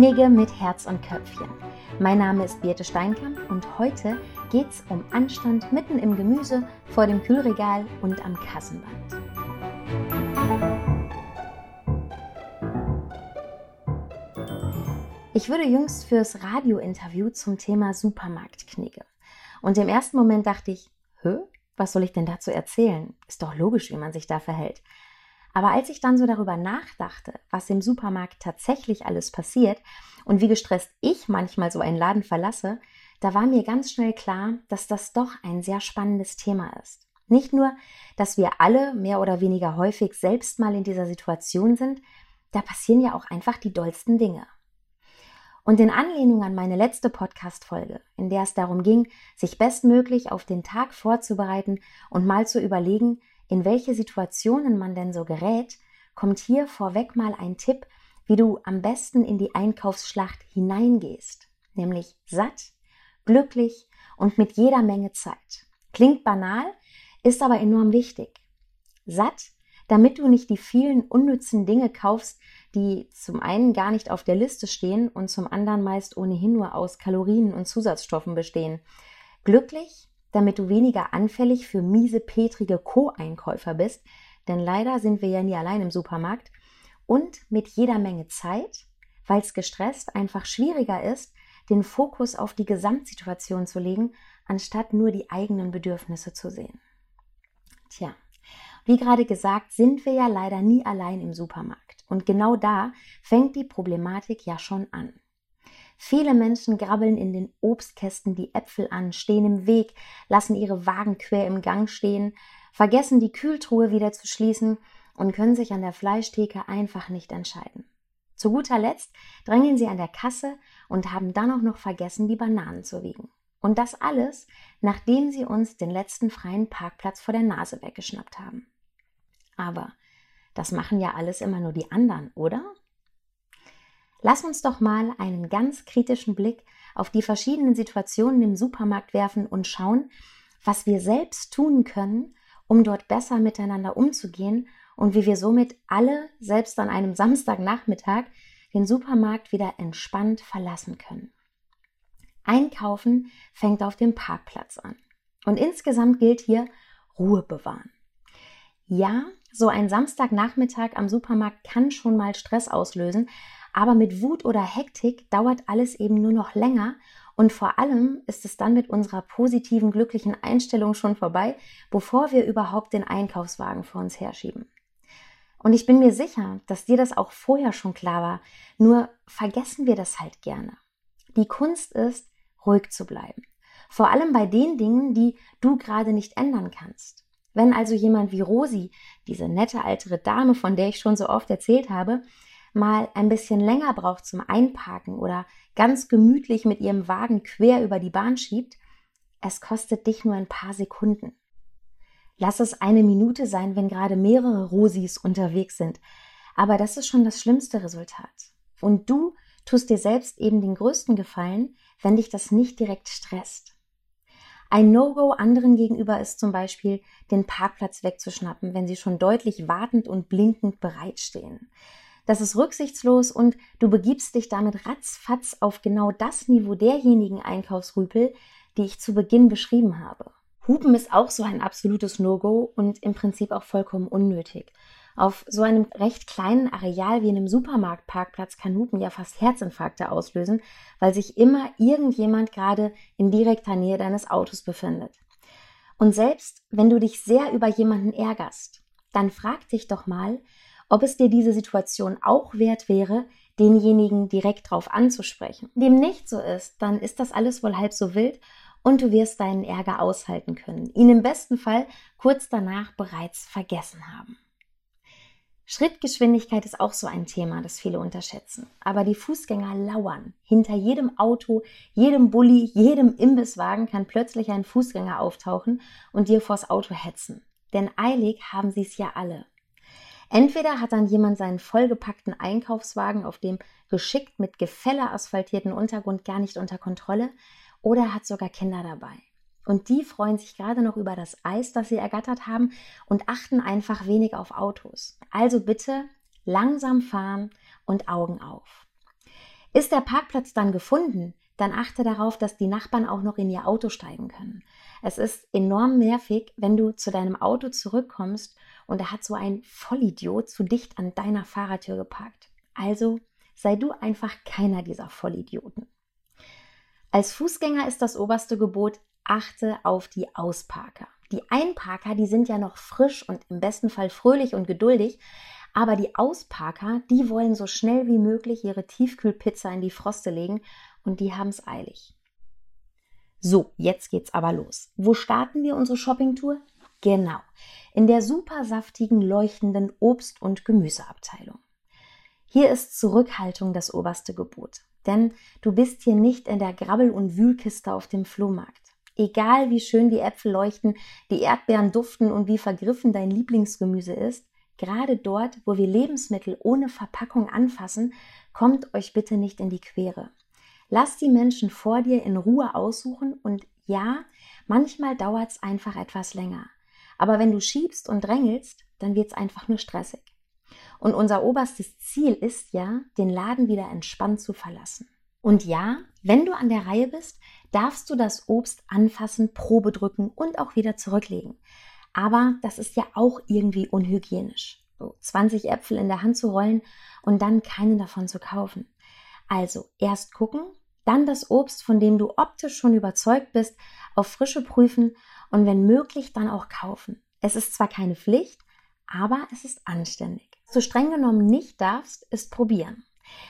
Knigge mit Herz und Köpfchen. Mein Name ist Birte Steinkamp und heute geht's um Anstand mitten im Gemüse, vor dem Kühlregal und am Kassenband. Ich wurde jüngst fürs Radiointerview zum Thema Supermarktknigge. Und im ersten Moment dachte ich, hä, was soll ich denn dazu erzählen? Ist doch logisch, wie man sich da verhält. Aber als ich dann so darüber nachdachte, was im Supermarkt tatsächlich alles passiert und wie gestresst ich manchmal so einen Laden verlasse, da war mir ganz schnell klar, dass das doch ein sehr spannendes Thema ist. Nicht nur, dass wir alle mehr oder weniger häufig selbst mal in dieser Situation sind, da passieren ja auch einfach die dollsten Dinge. Und in Anlehnung an meine letzte Podcast-Folge, in der es darum ging, sich bestmöglich auf den Tag vorzubereiten und mal zu überlegen, in welche Situationen man denn so gerät, kommt hier vorweg mal ein Tipp, wie du am besten in die Einkaufsschlacht hineingehst, nämlich satt, glücklich und mit jeder Menge Zeit. Klingt banal, ist aber enorm wichtig. Satt, damit du nicht die vielen unnützen Dinge kaufst, die zum einen gar nicht auf der Liste stehen und zum anderen meist ohnehin nur aus Kalorien und Zusatzstoffen bestehen. Glücklich, damit du weniger anfällig für miese, petrige Co-Einkäufer bist, denn leider sind wir ja nie allein im Supermarkt, und mit jeder Menge Zeit, weil es gestresst einfach schwieriger ist, den Fokus auf die Gesamtsituation zu legen, anstatt nur die eigenen Bedürfnisse zu sehen. Tja, wie gerade gesagt, sind wir ja leider nie allein im Supermarkt. Und genau da fängt die Problematik ja schon an. Viele Menschen grabbeln in den Obstkästen die Äpfel an, stehen im Weg, lassen ihre Wagen quer im Gang stehen, vergessen die Kühltruhe wieder zu schließen und können sich an der Fleischtheke einfach nicht entscheiden. Zu guter Letzt drängeln sie an der Kasse und haben dann auch noch vergessen, die Bananen zu wiegen. Und das alles, nachdem sie uns den letzten freien Parkplatz vor der Nase weggeschnappt haben. Aber das machen ja alles immer nur die anderen, oder? Lass uns doch mal einen ganz kritischen Blick auf die verschiedenen Situationen im Supermarkt werfen und schauen, was wir selbst tun können, um dort besser miteinander umzugehen und wie wir somit alle, selbst an einem Samstagnachmittag, den Supermarkt wieder entspannt verlassen können. Einkaufen fängt auf dem Parkplatz an. Und insgesamt gilt hier Ruhe bewahren. Ja, so ein Samstagnachmittag am Supermarkt kann schon mal Stress auslösen, aber mit Wut oder Hektik dauert alles eben nur noch länger und vor allem ist es dann mit unserer positiven, glücklichen Einstellung schon vorbei, bevor wir überhaupt den Einkaufswagen vor uns herschieben. Und ich bin mir sicher, dass dir das auch vorher schon klar war, nur vergessen wir das halt gerne. Die Kunst ist, ruhig zu bleiben. Vor allem bei den Dingen, die du gerade nicht ändern kannst. Wenn also jemand wie Rosi, diese nette ältere Dame, von der ich schon so oft erzählt habe, mal ein bisschen länger braucht zum Einparken oder ganz gemütlich mit ihrem Wagen quer über die Bahn schiebt, es kostet dich nur ein paar Sekunden. Lass es eine Minute sein, wenn gerade mehrere Rosis unterwegs sind. Aber das ist schon das schlimmste Resultat. Und du tust dir selbst eben den größten Gefallen, wenn dich das nicht direkt stresst. Ein No-Go anderen gegenüber ist zum Beispiel, den Parkplatz wegzuschnappen, wenn sie schon deutlich wartend und blinkend bereitstehen. Das ist rücksichtslos und du begibst dich damit ratzfatz auf genau das Niveau derjenigen Einkaufsrüpel, die ich zu Beginn beschrieben habe. Hupen ist auch so ein absolutes No-Go und im Prinzip auch vollkommen unnötig. Auf so einem recht kleinen Areal wie einem Supermarktparkplatz kann Hupen ja fast Herzinfarkte auslösen, weil sich immer irgendjemand gerade in direkter Nähe deines Autos befindet. Und selbst wenn du dich sehr über jemanden ärgerst, dann frag dich doch mal, ob es dir diese Situation auch wert wäre, denjenigen direkt drauf anzusprechen. Dem nicht so ist, dann ist das alles wohl halb so wild und du wirst deinen Ärger aushalten können, ihn im besten Fall kurz danach bereits vergessen haben. Schrittgeschwindigkeit ist auch so ein Thema, das viele unterschätzen. Aber die Fußgänger lauern. Hinter jedem Auto, jedem Bulli, jedem Imbisswagen kann plötzlich ein Fußgänger auftauchen und dir vors Auto hetzen. Denn eilig haben sie es ja alle. Entweder hat dann jemand seinen vollgepackten Einkaufswagen auf dem geschickt mit Gefälle asphaltierten Untergrund gar nicht unter Kontrolle, oder er hat sogar Kinder dabei. Und die freuen sich gerade noch über das Eis, das sie ergattert haben und achten einfach wenig auf Autos. Also bitte langsam fahren und Augen auf. Ist der Parkplatz dann gefunden, dann achte darauf, dass die Nachbarn auch noch in ihr Auto steigen können. Es ist enorm nervig, wenn du zu deinem Auto zurückkommst und er hat so ein Vollidiot zu dicht an deiner Fahrertür geparkt. Also sei du einfach keiner dieser Vollidioten. Als Fußgänger ist das oberste Gebot, achte auf die Ausparker. Die Einparker, die sind ja noch frisch und im besten Fall fröhlich und geduldig, aber die Ausparker, die wollen so schnell wie möglich ihre Tiefkühlpizza in die Froste legen und die haben es eilig. So, jetzt geht's aber los. Wo starten wir unsere Shoppingtour? Genau, in der super saftigen, leuchtenden Obst- und Gemüseabteilung. Hier ist Zurückhaltung das oberste Gebot, denn du bist hier nicht in der Grabbel- und Wühlkiste auf dem Flohmarkt. Egal wie schön die Äpfel leuchten, die Erdbeeren duften und wie vergriffen dein Lieblingsgemüse ist, gerade dort, wo wir Lebensmittel ohne Verpackung anfassen, kommt euch bitte nicht in die Quere. Lass die Menschen vor dir in Ruhe aussuchen und ja, manchmal dauert es einfach etwas länger. Aber wenn du schiebst und drängelst, dann wird es einfach nur stressig. Und unser oberstes Ziel ist ja, den Laden wieder entspannt zu verlassen. Und ja, wenn du an der Reihe bist, darfst du das Obst anfassen, Probe drücken und auch wieder zurücklegen. Aber das ist ja auch irgendwie unhygienisch. So 20 Äpfel in der Hand zu rollen und dann keinen davon zu kaufen. Also erst gucken, dann das Obst, von dem du optisch schon überzeugt bist, auf Frische prüfen und wenn möglich dann auch kaufen. Es ist zwar keine Pflicht, aber es ist anständig. Was du streng genommen nicht darfst, ist probieren.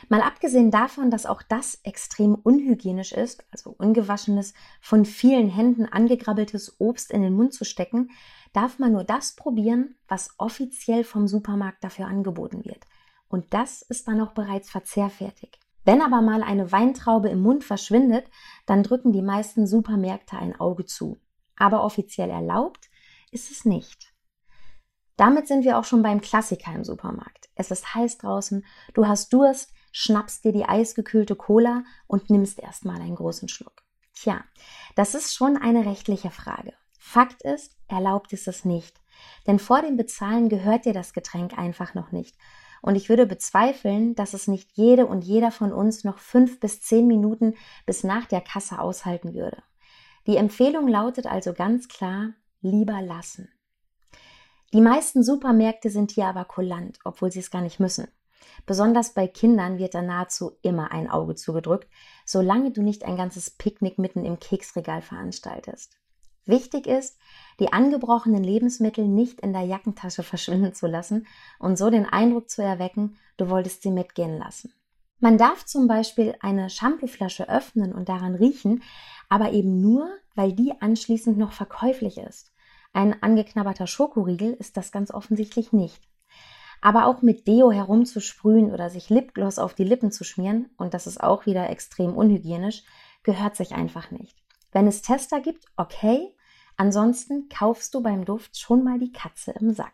Mal abgesehen davon, dass auch das extrem unhygienisch ist, also ungewaschenes, von vielen Händen angegrabbeltes Obst in den Mund zu stecken, darf man nur das probieren, was offiziell vom Supermarkt dafür angeboten wird. Und das ist dann auch bereits verzehrfertig. Wenn aber mal eine Weintraube im Mund verschwindet, dann drücken die meisten Supermärkte ein Auge zu. Aber offiziell erlaubt ist es nicht. Damit sind wir auch schon beim Klassiker im Supermarkt. Es ist heiß draußen, du hast Durst, schnappst dir die eisgekühlte Cola und nimmst erstmal einen großen Schluck. Tja, das ist schon eine rechtliche Frage. Fakt ist, erlaubt ist es nicht. Denn vor dem Bezahlen gehört dir das Getränk einfach noch nicht. Und ich würde bezweifeln, dass es nicht jede und jeder von uns noch fünf bis zehn Minuten bis nach der Kasse aushalten würde. Die Empfehlung lautet also ganz klar, lieber lassen. Die meisten Supermärkte sind hier aber kulant, obwohl sie es gar nicht müssen. Besonders bei Kindern wird da nahezu immer ein Auge zugedrückt, solange du nicht ein ganzes Picknick mitten im Keksregal veranstaltest. Wichtig ist, die angebrochenen Lebensmittel nicht in der Jackentasche verschwinden zu lassen und so den Eindruck zu erwecken, du wolltest sie mitgehen lassen. Man darf zum Beispiel eine Shampooflasche öffnen und daran riechen, aber eben nur, weil die anschließend noch verkäuflich ist. Ein angeknabberter Schokoriegel ist das ganz offensichtlich nicht. Aber auch mit Deo herumzusprühen oder sich Lipgloss auf die Lippen zu schmieren, und das ist auch wieder extrem unhygienisch, gehört sich einfach nicht. Wenn es Tester gibt, okay, Ansonsten kaufst du beim Duft schon mal die Katze im Sack.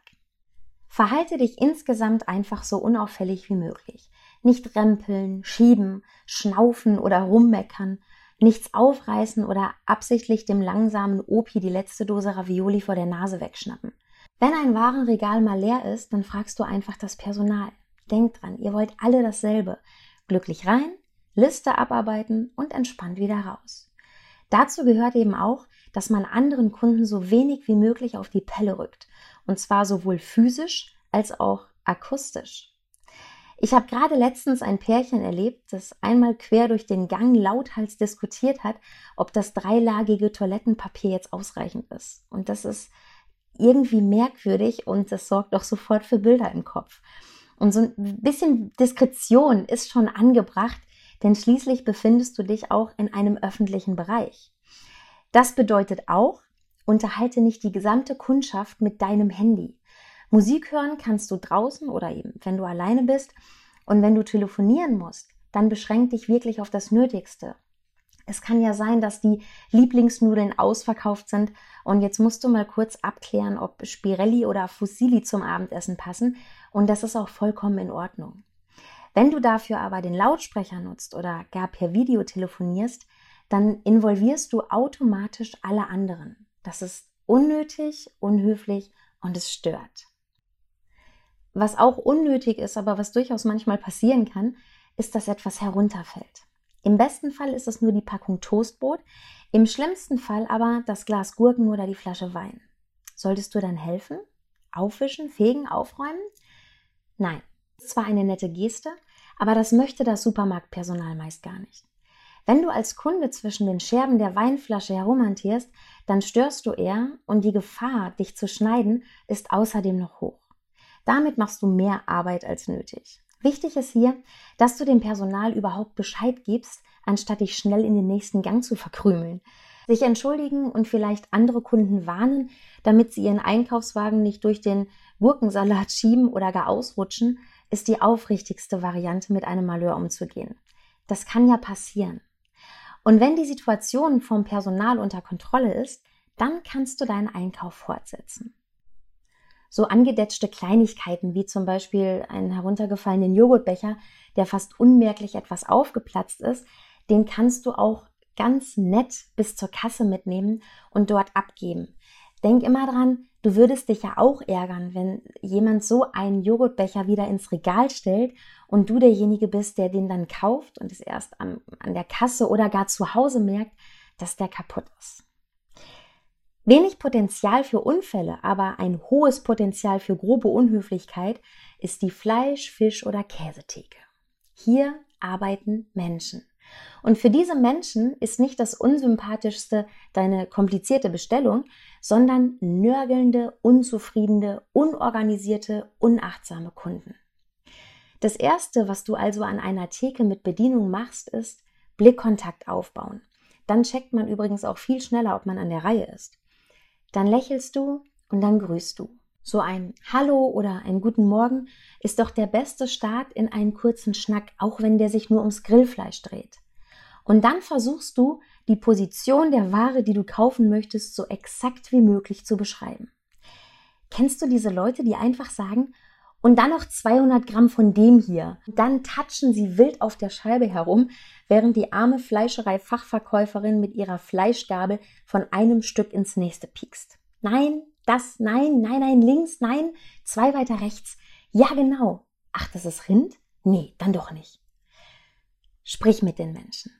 Verhalte dich insgesamt einfach so unauffällig wie möglich. Nicht rempeln, schieben, schnaufen oder rummeckern, nichts aufreißen oder absichtlich dem langsamen Opi die letzte Dose Ravioli vor der Nase wegschnappen. Wenn ein Warenregal mal leer ist, dann fragst du einfach das Personal. Denkt dran, ihr wollt alle dasselbe. Glücklich rein, Liste abarbeiten und entspannt wieder raus. Dazu gehört eben auch, dass man anderen Kunden so wenig wie möglich auf die Pelle rückt. Und zwar sowohl physisch als auch akustisch. Ich habe gerade letztens ein Pärchen erlebt, das einmal quer durch den Gang lauthals diskutiert hat, ob das dreilagige Toilettenpapier jetzt ausreichend ist. Und das ist irgendwie merkwürdig und das sorgt auch sofort für Bilder im Kopf. Und so ein bisschen Diskretion ist schon angebracht, denn schließlich befindest du dich auch in einem öffentlichen Bereich. Das bedeutet auch, unterhalte nicht die gesamte Kundschaft mit deinem Handy. Musik hören kannst du draußen oder eben, wenn du alleine bist. Und wenn du telefonieren musst, dann beschränk dich wirklich auf das Nötigste. Es kann ja sein, dass die Lieblingsnudeln ausverkauft sind und jetzt musst du mal kurz abklären, ob Spirelli oder Fusilli zum Abendessen passen und das ist auch vollkommen in Ordnung. Wenn du dafür aber den Lautsprecher nutzt oder gar per Video telefonierst, dann involvierst du automatisch alle anderen. Das ist unnötig, unhöflich und es stört. Was auch unnötig ist, aber was durchaus manchmal passieren kann, ist, dass etwas herunterfällt. Im besten Fall ist es nur die Packung Toastbrot, im schlimmsten Fall aber das Glas Gurken oder die Flasche Wein. Solltest du dann helfen? Aufwischen, fegen, aufräumen? Nein, ist zwar eine nette Geste, aber das möchte das Supermarktpersonal meist gar nicht. Wenn du als Kunde zwischen den Scherben der Weinflasche herumhantierst, dann störst du eher und die Gefahr, dich zu schneiden, ist außerdem noch hoch. Damit machst du mehr Arbeit als nötig. Wichtig ist hier, dass du dem Personal überhaupt Bescheid gibst, anstatt dich schnell in den nächsten Gang zu verkrümeln. Sich entschuldigen und vielleicht andere Kunden warnen, damit sie ihren Einkaufswagen nicht durch den Gurkensalat schieben oder gar ausrutschen, ist die aufrichtigste Variante, mit einem Malheur umzugehen. Das kann ja passieren. Und wenn die Situation vom Personal unter Kontrolle ist, dann kannst du deinen Einkauf fortsetzen. So angedetschte Kleinigkeiten wie zum Beispiel einen heruntergefallenen Joghurtbecher, der fast unmerklich etwas aufgeplatzt ist, den kannst du auch ganz nett bis zur Kasse mitnehmen und dort abgeben. Denk immer dran, du würdest dich ja auch ärgern, wenn jemand so einen Joghurtbecher wieder ins Regal stellt und du derjenige bist, der den dann kauft und es erst an, an der Kasse oder gar zu Hause merkt, dass der kaputt ist. Wenig Potenzial für Unfälle, aber ein hohes Potenzial für grobe Unhöflichkeit ist die Fleisch-, Fisch- oder Käsetheke. Hier arbeiten Menschen. Und für diese Menschen ist nicht das Unsympathischste deine komplizierte Bestellung, sondern nörgelnde, unzufriedene, unorganisierte, unachtsame Kunden. Das Erste, was du also an einer Theke mit Bedienung machst, ist Blickkontakt aufbauen. Dann checkt man übrigens auch viel schneller, ob man an der Reihe ist. Dann lächelst du und dann grüßt du. So ein Hallo oder ein Guten Morgen ist doch der beste Start in einen kurzen Schnack, auch wenn der sich nur ums Grillfleisch dreht. Und dann versuchst du, die Position der Ware, die du kaufen möchtest, so exakt wie möglich zu beschreiben. Kennst du diese Leute, die einfach sagen, und dann noch 200 Gramm von dem hier. Dann touchen sie wild auf der Scheibe herum, während die arme Fleischerei-Fachverkäuferin mit ihrer Fleischgabel von einem Stück ins nächste piekst. Nein, das, nein, nein, nein, links, nein, zwei weiter rechts. Ja, genau. Ach, das ist Rind? Nee, dann doch nicht. Sprich mit den Menschen.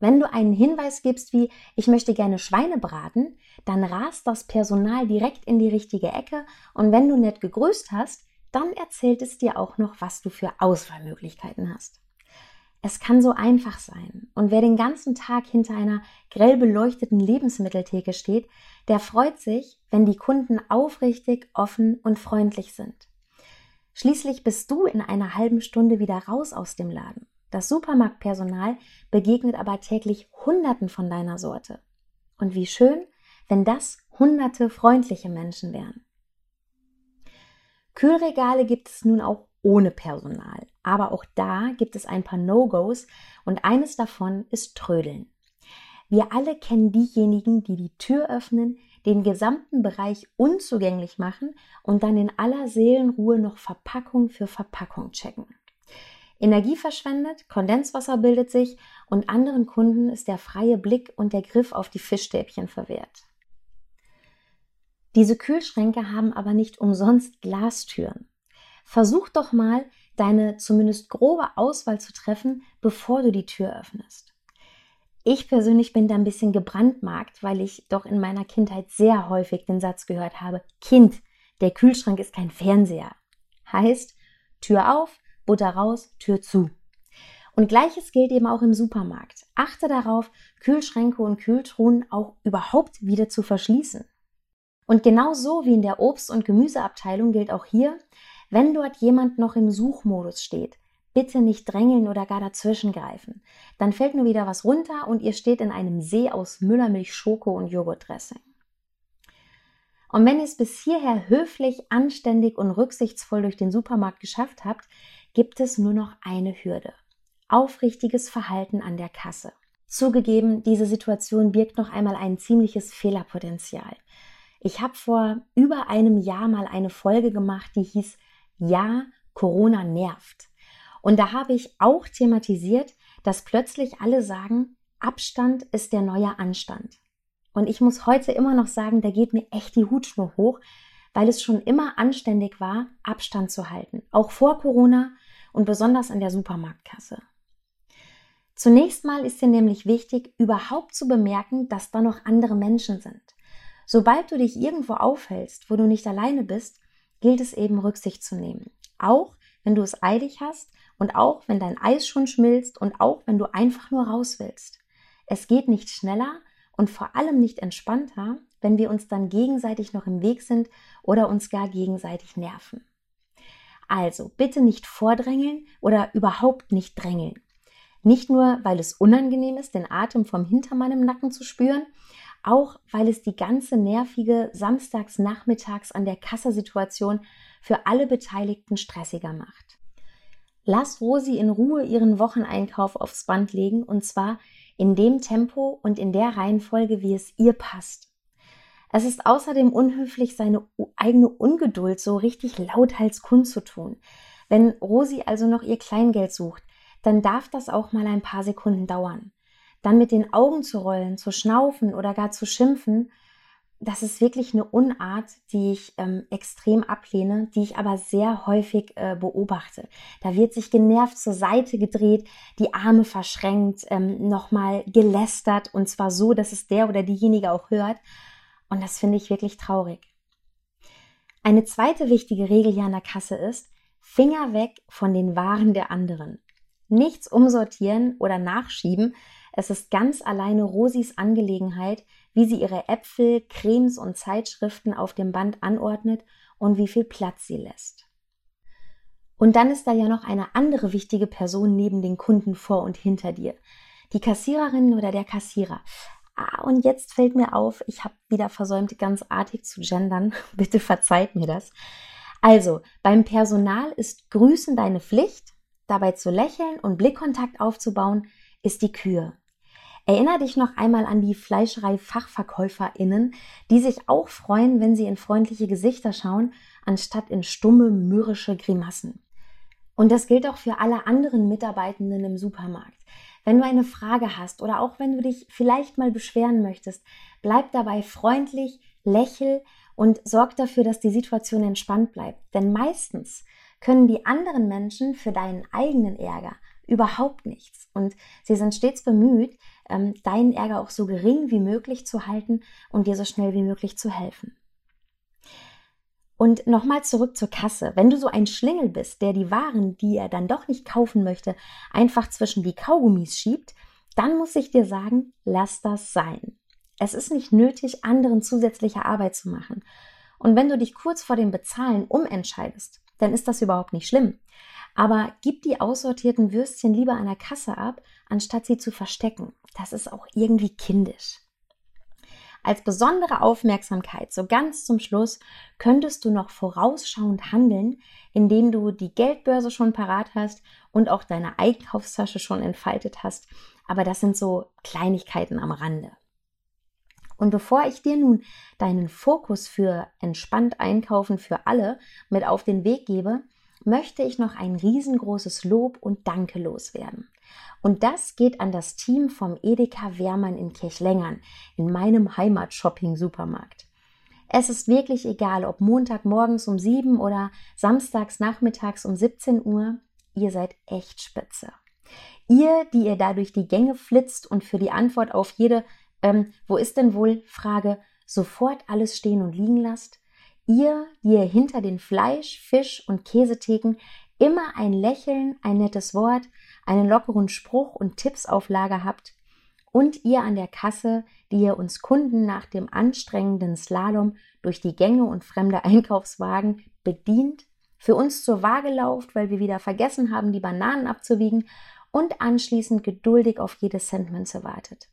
Wenn du einen Hinweis gibst wie ich möchte gerne Schweine braten, dann rast das Personal direkt in die richtige Ecke und wenn du nett gegrüßt hast, dann erzählt es dir auch noch, was du für Auswahlmöglichkeiten hast. Es kann so einfach sein. Und wer den ganzen Tag hinter einer grell beleuchteten Lebensmitteltheke steht, der freut sich, wenn die Kunden aufrichtig, offen und freundlich sind. Schließlich bist du in einer halben Stunde wieder raus aus dem Laden. Das Supermarktpersonal begegnet aber täglich Hunderten von deiner Sorte. Und wie schön, wenn das hunderte freundliche Menschen wären. Kühlregale gibt es nun auch ohne Personal. Aber auch da gibt es ein paar No-Gos und eines davon ist Trödeln. Wir alle kennen diejenigen, die die Tür öffnen, den gesamten Bereich unzugänglich machen und dann in aller Seelenruhe noch Verpackung für Verpackung checken. Energie verschwendet, Kondenswasser bildet sich und anderen Kunden ist der freie Blick und der Griff auf die Fischstäbchen verwehrt. Diese Kühlschränke haben aber nicht umsonst Glastüren. Versuch doch mal, deine zumindest grobe Auswahl zu treffen, bevor du die Tür öffnest. Ich persönlich bin da ein bisschen gebrandmarkt, weil ich doch in meiner Kindheit sehr häufig den Satz gehört habe, Kind, der Kühlschrank ist kein Fernseher. Heißt, Tür auf, Butter raus, Tür zu. Und gleiches gilt eben auch im Supermarkt. Achte darauf, Kühlschränke und Kühltruhen auch überhaupt wieder zu verschließen. Und genauso wie in der Obst- und Gemüseabteilung gilt auch hier, wenn dort jemand noch im Suchmodus steht, bitte nicht drängeln oder gar dazwischen greifen. Dann fällt nur wieder was runter und ihr steht in einem See aus Müllermilch, Schoko und Joghurtdressing. Und wenn ihr es bis hierher höflich, anständig und rücksichtsvoll durch den Supermarkt geschafft habt, gibt es nur noch eine Hürde. Aufrichtiges Verhalten an der Kasse. Zugegeben, diese Situation birgt noch einmal ein ziemliches Fehlerpotenzial. Ich habe vor über einem Jahr mal eine Folge gemacht, die hieß Ja, Corona nervt. Und da habe ich auch thematisiert, dass plötzlich alle sagen, Abstand ist der neue Anstand. Und ich muss heute immer noch sagen, da geht mir echt die Hutschnur hoch, weil es schon immer anständig war, Abstand zu halten. Auch vor Corona und besonders an der Supermarktkasse. Zunächst mal ist dir nämlich wichtig, überhaupt zu bemerken, dass da noch andere Menschen sind. Sobald du dich irgendwo aufhältst, wo du nicht alleine bist, gilt es eben Rücksicht zu nehmen. Auch wenn du es eilig hast und auch wenn dein Eis schon schmilzt und auch wenn du einfach nur raus willst. Es geht nicht schneller und vor allem nicht entspannter, wenn wir uns dann gegenseitig noch im Weg sind oder uns gar gegenseitig nerven. Also bitte nicht vordrängeln oder überhaupt nicht drängeln. Nicht nur, weil es unangenehm ist, den Atem vom Hintermann im Nacken zu spüren, auch weil es die ganze nervige Samstagsnachmittags an der Kassasituation für alle Beteiligten stressiger macht. Lass Rosi in Ruhe ihren Wocheneinkauf aufs Band legen und zwar in dem Tempo und in der Reihenfolge, wie es ihr passt. Es ist außerdem unhöflich, seine eigene Ungeduld so richtig lauthals kundzutun. Wenn Rosi also noch ihr Kleingeld sucht, dann darf das auch mal ein paar Sekunden dauern. Dann mit den Augen zu rollen, zu schnaufen oder gar zu schimpfen, das ist wirklich eine Unart, die ich ähm, extrem ablehne, die ich aber sehr häufig äh, beobachte. Da wird sich genervt zur Seite gedreht, die Arme verschränkt, ähm, nochmal gelästert und zwar so, dass es der oder diejenige auch hört. Und das finde ich wirklich traurig. Eine zweite wichtige Regel hier an der Kasse ist, Finger weg von den Waren der anderen. Nichts umsortieren oder nachschieben. Es ist ganz alleine Rosis Angelegenheit, wie sie ihre Äpfel, Cremes und Zeitschriften auf dem Band anordnet und wie viel Platz sie lässt. Und dann ist da ja noch eine andere wichtige Person neben den Kunden vor und hinter dir. Die Kassiererin oder der Kassierer. Ah, und jetzt fällt mir auf, ich habe wieder versäumt, ganz artig zu gendern. Bitte verzeiht mir das. Also, beim Personal ist Grüßen deine Pflicht, dabei zu lächeln und Blickkontakt aufzubauen, ist die Kür. Erinner dich noch einmal an die Fleischerei-FachverkäuferInnen, die sich auch freuen, wenn sie in freundliche Gesichter schauen, anstatt in stumme, mürrische Grimassen. Und das gilt auch für alle anderen Mitarbeitenden im Supermarkt. Wenn du eine Frage hast oder auch wenn du dich vielleicht mal beschweren möchtest, bleib dabei freundlich, lächel und sorg dafür, dass die Situation entspannt bleibt. Denn meistens können die anderen Menschen für deinen eigenen Ärger überhaupt nichts. Und sie sind stets bemüht, ähm, deinen Ärger auch so gering wie möglich zu halten und dir so schnell wie möglich zu helfen. Und nochmal zurück zur Kasse. Wenn du so ein Schlingel bist, der die Waren, die er dann doch nicht kaufen möchte, einfach zwischen die Kaugummis schiebt, dann muss ich dir sagen, lass das sein. Es ist nicht nötig, anderen zusätzliche Arbeit zu machen. Und wenn du dich kurz vor dem Bezahlen umentscheidest, dann ist das überhaupt nicht schlimm. Aber gib die aussortierten Würstchen lieber an der Kasse ab, anstatt sie zu verstecken. Das ist auch irgendwie kindisch. Als besondere Aufmerksamkeit, so ganz zum Schluss, könntest du noch vorausschauend handeln, indem du die Geldbörse schon parat hast und auch deine Einkaufstasche schon entfaltet hast. Aber das sind so Kleinigkeiten am Rande. Und bevor ich dir nun deinen Fokus für entspannt einkaufen für alle mit auf den Weg gebe, möchte ich noch ein riesengroßes Lob und Danke loswerden. Und das geht an das Team vom Edeka Wehrmann in Kirchlengern, in meinem Heimat-Shopping-Supermarkt. Es ist wirklich egal, ob Montagmorgens um 7 oder samstags nachmittags um 17 Uhr, ihr seid echt spitze. Ihr, die ihr da durch die Gänge flitzt und für die Antwort auf jede ähm, Wo ist denn wohl Frage sofort alles stehen und liegen lasst, Ihr, die ihr hinter den Fleisch-, Fisch- und Käsetheken immer ein Lächeln, ein nettes Wort, einen lockeren Spruch und Tipps auf Lager habt und ihr an der Kasse, die ihr uns Kunden nach dem anstrengenden Slalom durch die Gänge und fremde Einkaufswagen bedient, für uns zur Waage lauft, weil wir wieder vergessen haben, die Bananen abzuwiegen und anschließend geduldig auf jede Centmünze wartet.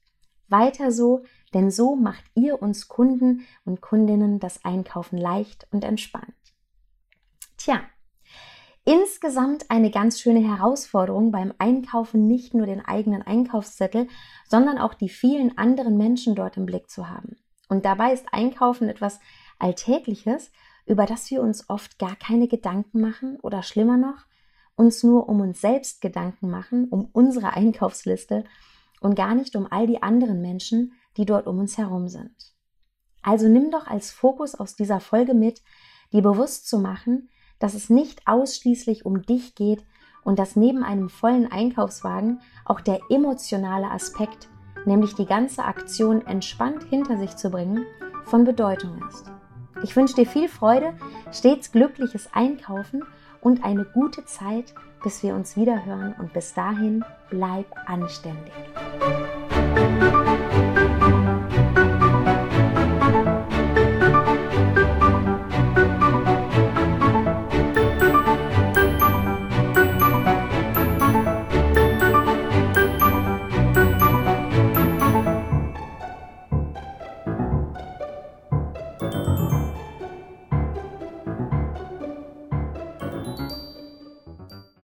Weiter so, denn so macht ihr uns Kunden und Kundinnen das Einkaufen leicht und entspannt. Tja, insgesamt eine ganz schöne Herausforderung beim Einkaufen, nicht nur den eigenen Einkaufszettel, sondern auch die vielen anderen Menschen dort im Blick zu haben. Und dabei ist Einkaufen etwas Alltägliches, über das wir uns oft gar keine Gedanken machen oder schlimmer noch, uns nur um uns selbst Gedanken machen, um unsere Einkaufsliste und gar nicht um all die anderen Menschen, die dort um uns herum sind. Also nimm doch als Fokus aus dieser Folge mit, dir bewusst zu machen, dass es nicht ausschließlich um dich geht und dass neben einem vollen Einkaufswagen auch der emotionale Aspekt, nämlich die ganze Aktion entspannt hinter sich zu bringen, von Bedeutung ist. Ich wünsche dir viel Freude, stets glückliches Einkaufen und eine gute Zeit, bis wir uns wieder hören und bis dahin bleib anständig.